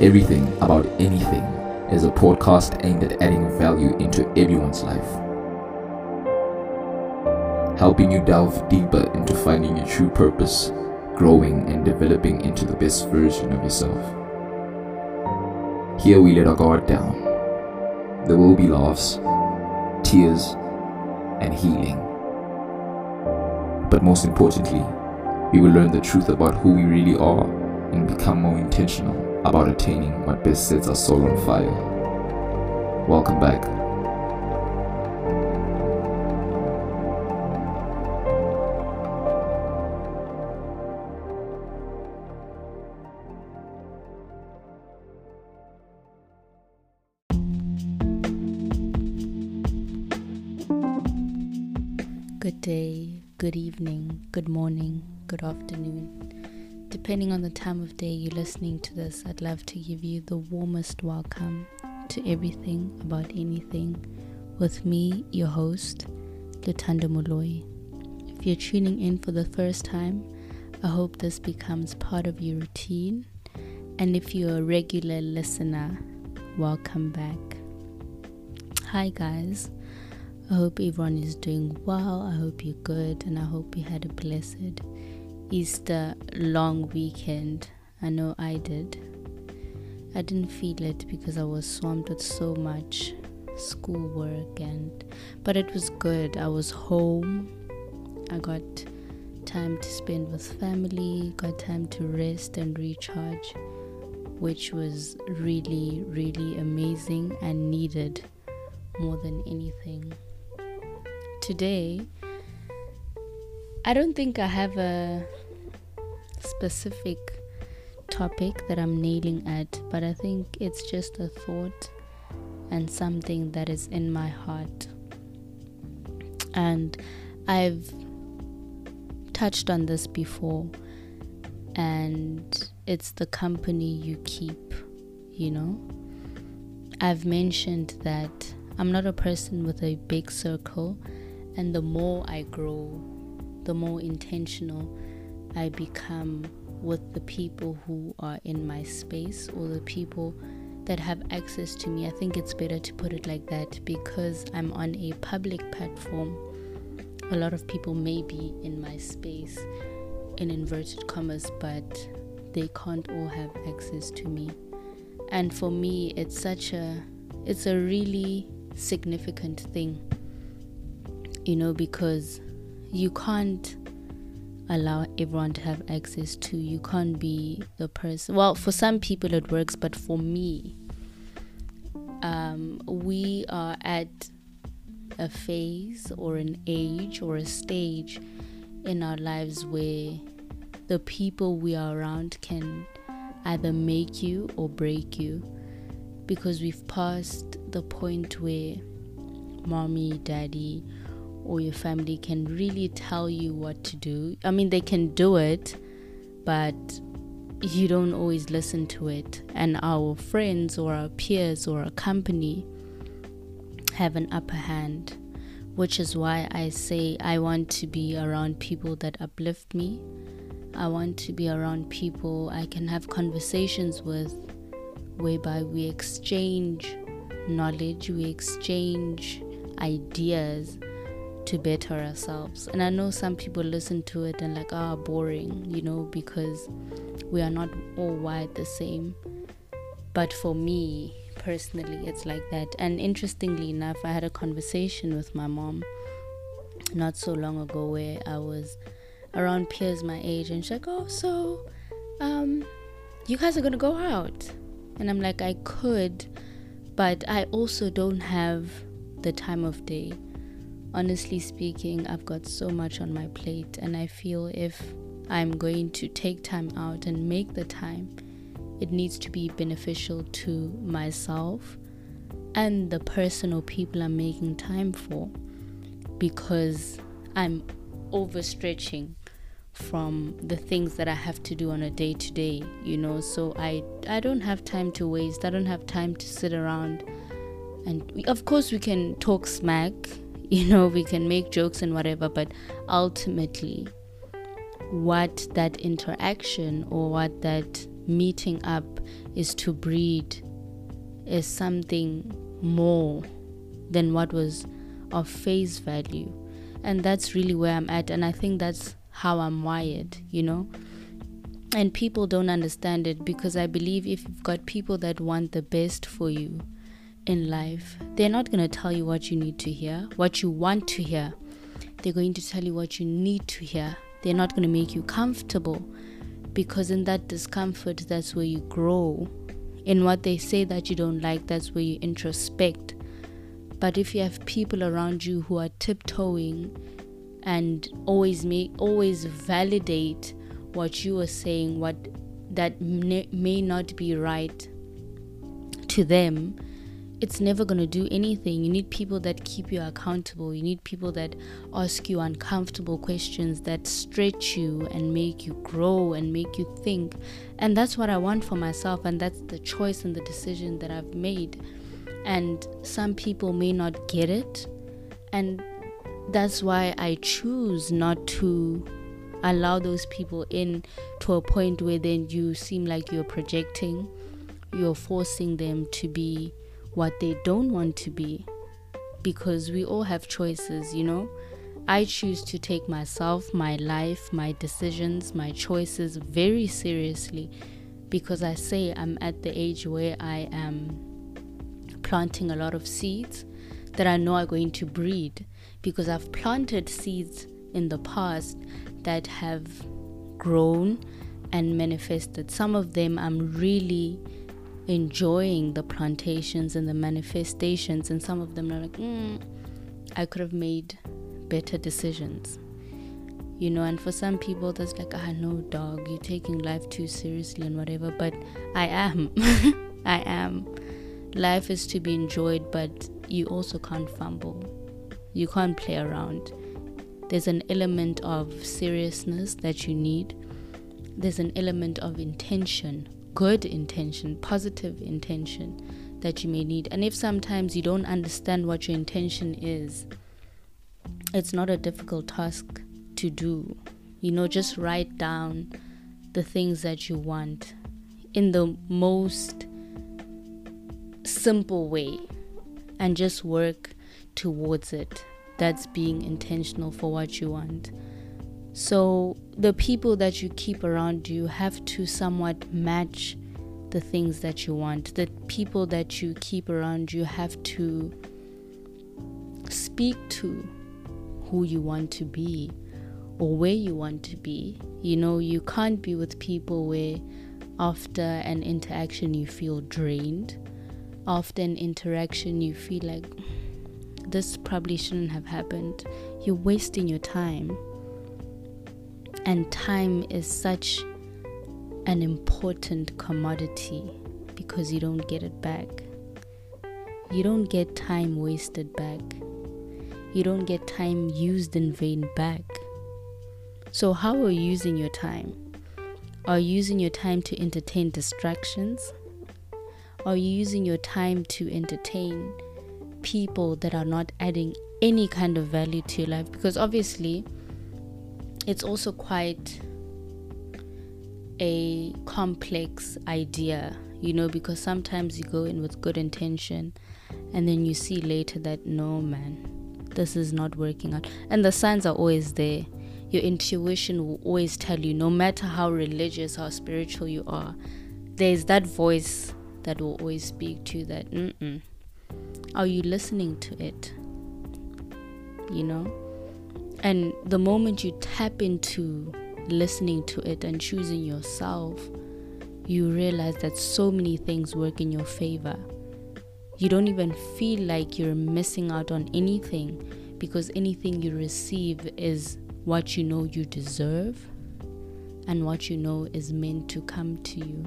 Everything About Anything is a podcast aimed at adding value into everyone's life, helping you delve deeper into finding your true purpose, growing and developing into the best version of yourself. Here we let our guard down. There will be laughs, tears, and healing. But most importantly, we will learn the truth about who we really are and become more intentional about attaining what best sets our soul on fire. Welcome back. Good day, good evening, good morning, good afternoon. Depending on the time of day you're listening to this, I'd love to give you the warmest welcome to everything about anything with me, your host, Lutando Moloi. If you're tuning in for the first time, I hope this becomes part of your routine. And if you're a regular listener, welcome back. Hi, guys. I hope everyone is doing well. I hope you're good, and I hope you had a blessed Easter long weekend. I know I did. I didn't feel it because I was swamped with so much schoolwork and but it was good. I was home. I got time to spend with family, got time to rest and recharge, which was really really amazing and needed more than anything today, I don't think I have a specific topic that I'm nailing at, but I think it's just a thought and something that is in my heart. And I've touched on this before, and it's the company you keep, you know. I've mentioned that I'm not a person with a big circle and the more I grow, the more intentional I become with the people who are in my space or the people that have access to me. I think it's better to put it like that because I'm on a public platform. A lot of people may be in my space, in inverted commas, but they can't all have access to me. And for me, it's such a, it's a really significant thing you know, because you can't allow everyone to have access to. You can't be the person. Well, for some people it works, but for me, um, we are at a phase or an age or a stage in our lives where the people we are around can either make you or break you because we've passed the point where mommy, daddy, or your family can really tell you what to do. I mean, they can do it, but you don't always listen to it. And our friends or our peers or our company have an upper hand, which is why I say I want to be around people that uplift me. I want to be around people I can have conversations with whereby we exchange knowledge, we exchange ideas to better ourselves. And I know some people listen to it and like, ah, oh, boring, you know, because we are not all wired the same. But for me personally, it's like that. And interestingly enough, I had a conversation with my mom not so long ago where I was around peers my age, and she's like, oh, so, um, you guys are gonna go out. And I'm like, I could, but I also don't have the time of day honestly speaking, I've got so much on my plate, and I feel if I'm going to take time out and make the time, it needs to be beneficial to myself and the person or people I'm making time for because I'm overstretching from the things that I have to do on a day to day, you know. So I I don't have time to waste. I don't have time to sit around and we, of course we can talk smack you know, we can make jokes and whatever, but ultimately, what that interaction or what that meeting up is to breed is something more than what was of face value. And that's really where I'm at. And I think that's how I'm wired, you know? And people don't understand it because I believe if you've got people that want the best for you in life, they're not going to tell you what you need to hear, what you want to hear. They're going to tell you what you need to hear. They're not going to make you comfortable because in that discomfort, that's where you grow. In what they say that you don't like, that's where you introspect. But if you have people around you who are tiptoeing and always make always validate what you are saying, what that may not be right to them, it's never going to do anything. You need people that keep you accountable. You need people that ask you uncomfortable questions that stretch you and make you grow and make you think. And that's what I want for myself. And that's the choice and the decision that I've made. And some people may not get it. And that's why I choose not to allow those people in to a point where then you seem like you're projecting, you're forcing them to be what they don't want to be because we all have choices, you know. I choose to take myself, my life, my decisions, my choices very seriously because I say I'm at the age where I am planting a lot of seeds that I know are going to breed because I've planted seeds in the past that have grown and manifested. Some of them I'm really enjoying the plantations and the manifestations, and some of them are like, mm, I could have made better decisions. You know, and for some people, that's like, ah, no, dog, you're taking life too seriously and whatever. But I am. I am. Life is to be enjoyed, but you also can't fumble. You can't play around. There's an element of seriousness that you need, there's an element of intention good intention, positive intention that you may need. And if sometimes you don't understand what your intention is, it's not a difficult task to do. You know, just write down the things that you want in the most simple way and just work towards it. That's being intentional for what you want. So the people that you keep around you have to somewhat match the things that you want. The people that you keep around you have to speak to who you want to be or where you want to be. You know, you can't be with people where after an interaction you feel drained. After an interaction you feel like this probably shouldn't have happened. You're wasting your time and time is such an important commodity because you don't get it back. You don't get time wasted back. You don't get time used in vain back. So, how are you using your time? Are you using your time to entertain distractions? Are you using your time to entertain people that are not adding any kind of value to your life? Because obviously, it's also quite a complex idea, you know, because sometimes you go in with good intention and then you see later that no, man, this is not working out. And the signs are always there. Your intuition will always tell you, no matter how religious, how spiritual you are, there's that voice that will always speak to you that, mm are you listening to it? You know? And the moment you tap into listening to it and choosing yourself, you realize that so many things work in your favor. You don't even feel like you're missing out on anything because anything you receive is what you know you deserve and what you know is meant to come to you.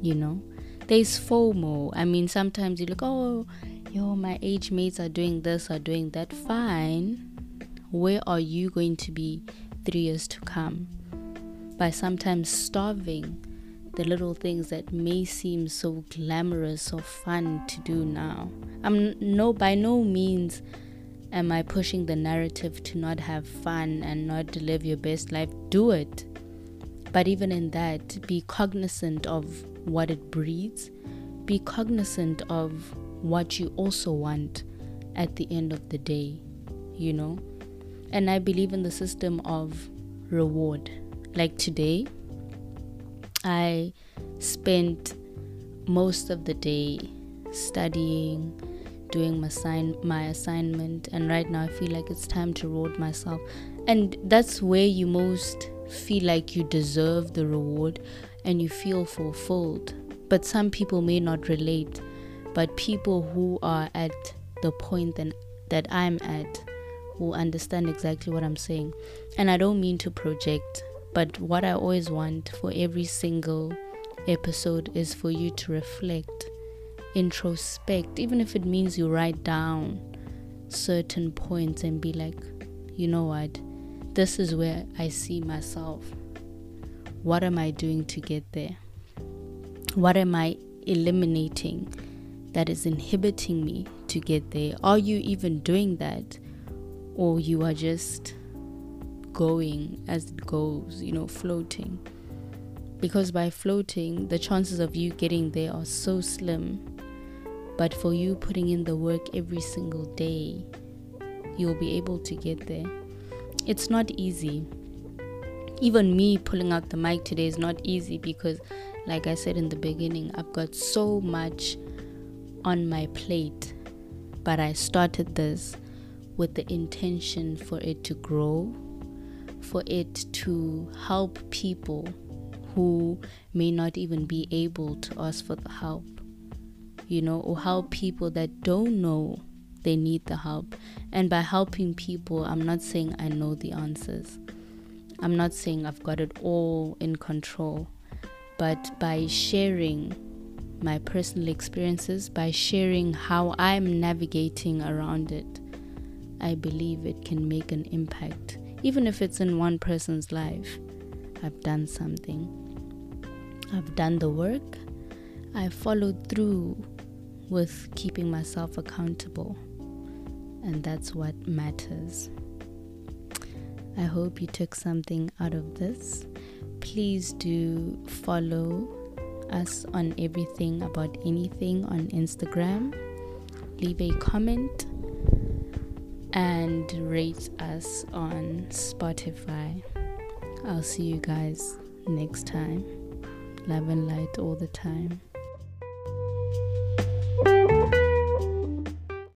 You know, there's FOMO. I mean, sometimes you look, oh, yo, my age mates are doing this, are doing that. Fine where are you going to be three years to come? By sometimes starving the little things that may seem so glamorous or fun to do now. I'm no by no means am I pushing the narrative to not have fun and not to live your best life. Do it. But even in that, be cognizant of what it breeds, be cognizant of what you also want at the end of the day, you know? And I believe in the system of reward. Like today, I spent most of the day studying, doing my sign my assignment, and right now I feel like it's time to reward myself. And that's where you most feel like you deserve the reward and you feel fulfilled. But some people may not relate, but people who are at the point that, that I'm at will understand exactly what I'm saying. And I don't mean to project, but what I always want for every single episode is for you to reflect, introspect, even if it means you write down certain points and be like, you know what, this is where I see myself. What am I doing to get there? What am I eliminating that is inhibiting me to get there? Are you even doing that? Or you are just going as it goes, you know, floating? because by floating, the chances of you getting there are so slim. But for you putting in the work every single day, you'll be able to get there. It's not easy. Even me pulling out the mic today is not easy because, like I said in the beginning, I've got so much on my plate. But I started this with the intention for it to grow, for it to help people who may not even be able to ask for the help, you know, or help people that don't know they need the help. And by helping people, I'm not saying I know the answers, I'm not saying I've got it all in control, but by sharing my personal experiences, by sharing how I'm navigating around it, I believe it can make an impact. Even if it's in one person's life, I've done something. I've done the work, I've followed through with keeping myself accountable, and that's what matters. I hope you took something out of this. Please do follow us on everything about anything on Instagram. Leave a comment and rate us on Spotify. I'll see you guys next time love and light all the time.